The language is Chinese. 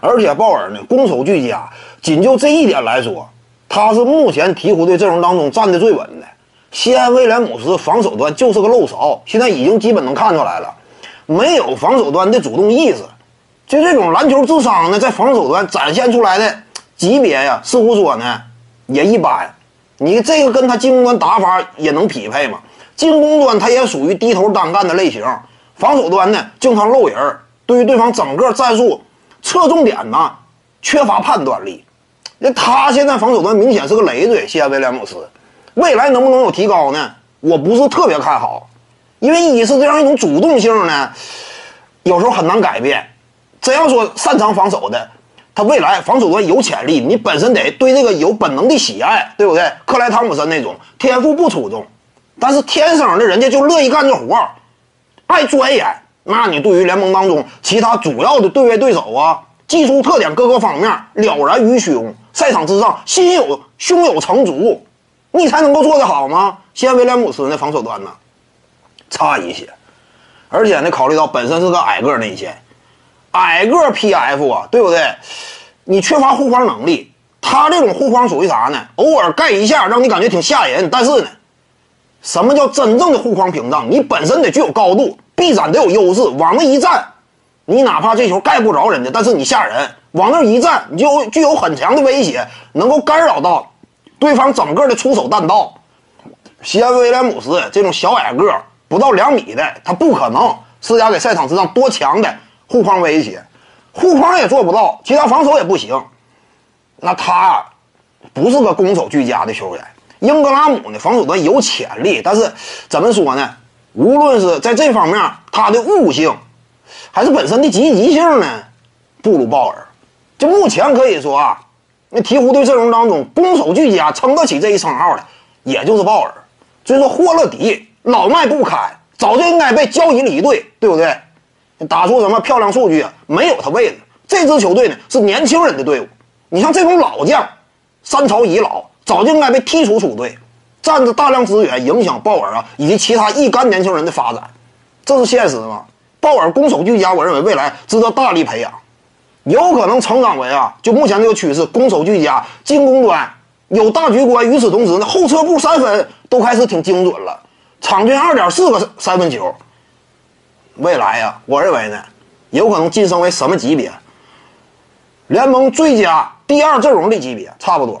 而且鲍尔呢攻守俱佳，仅就这一点来说，他是目前鹈鹕队阵容当中站的最稳的。西安威廉姆斯防守端就是个漏勺，现在已经基本能看出来了，没有防守端的主动意识，就这种篮球智商呢，在防守端展现出来的级别呀，似乎说呢也一般。你这个跟他进攻端打法也能匹配吗？进攻端他也属于低头单干的类型，防守端呢经常漏人，对于对方整个战术侧重点呢缺乏判断力。那他现在防守端明显是个累赘，西安威廉姆斯。未来能不能有提高呢？我不是特别看好，因为一是这样一种主动性呢，有时候很难改变。真要说擅长防守的，他未来防守端有潜力，你本身得对这个有本能的喜爱，对不对？克莱汤普森那种天赋不出众，但是天生的人家就乐意干这活，爱钻研。那你对于联盟当中其他主要的对位对手啊，技术特点各个方面了然于胸，赛场之上心有胸有成竹。你才能够做得好吗？西安威廉姆斯那防守端呢，差一些，而且呢，考虑到本身是个矮个内线，矮个 PF 啊，对不对？你缺乏护框能力，他这种护框属于啥呢？偶尔盖一下，让你感觉挺吓人。但是呢，什么叫真正的护框屏障？你本身得具有高度，臂展得有优势，往那一站，你哪怕这球盖不着人家，但是你吓人，往那一站，你就具有很强的威胁，能够干扰到。对方整个的出手弹道，西安威廉姆斯这种小矮个不到两米的，他不可能施加给赛场之上多强的护框威胁，护框也做不到，其他防守也不行。那他不是个攻守俱佳的球员。英格拉姆呢，防守端有潜力，但是怎么说呢？无论是在这方面，他的悟性还是本身的积极性呢，不如鲍尔。就目前可以说啊。那鹈鹕队阵容当中，攻守俱佳，撑得起这一称号的，也就是鲍尔。所以说，霍勒迪老迈不堪，早就应该被交易离队，对不对？打出什么漂亮数据啊？没有他位置。这支球队呢，是年轻人的队伍。你像这种老将，三朝已老，早就应该被剔除出队，占着大量资源，影响鲍尔啊以及其他一干年轻人的发展，这是现实吗？鲍尔攻守俱佳，我认为未来值得大力培养。有可能成长为啊，就目前这个趋势，攻守俱佳，进攻端有大局观。与此同时呢，后撤步三分都开始挺精准了，场均二点四个三分球。未来呀，我认为呢，有可能晋升为什么级别？联盟最佳第二阵容的级别，差不多。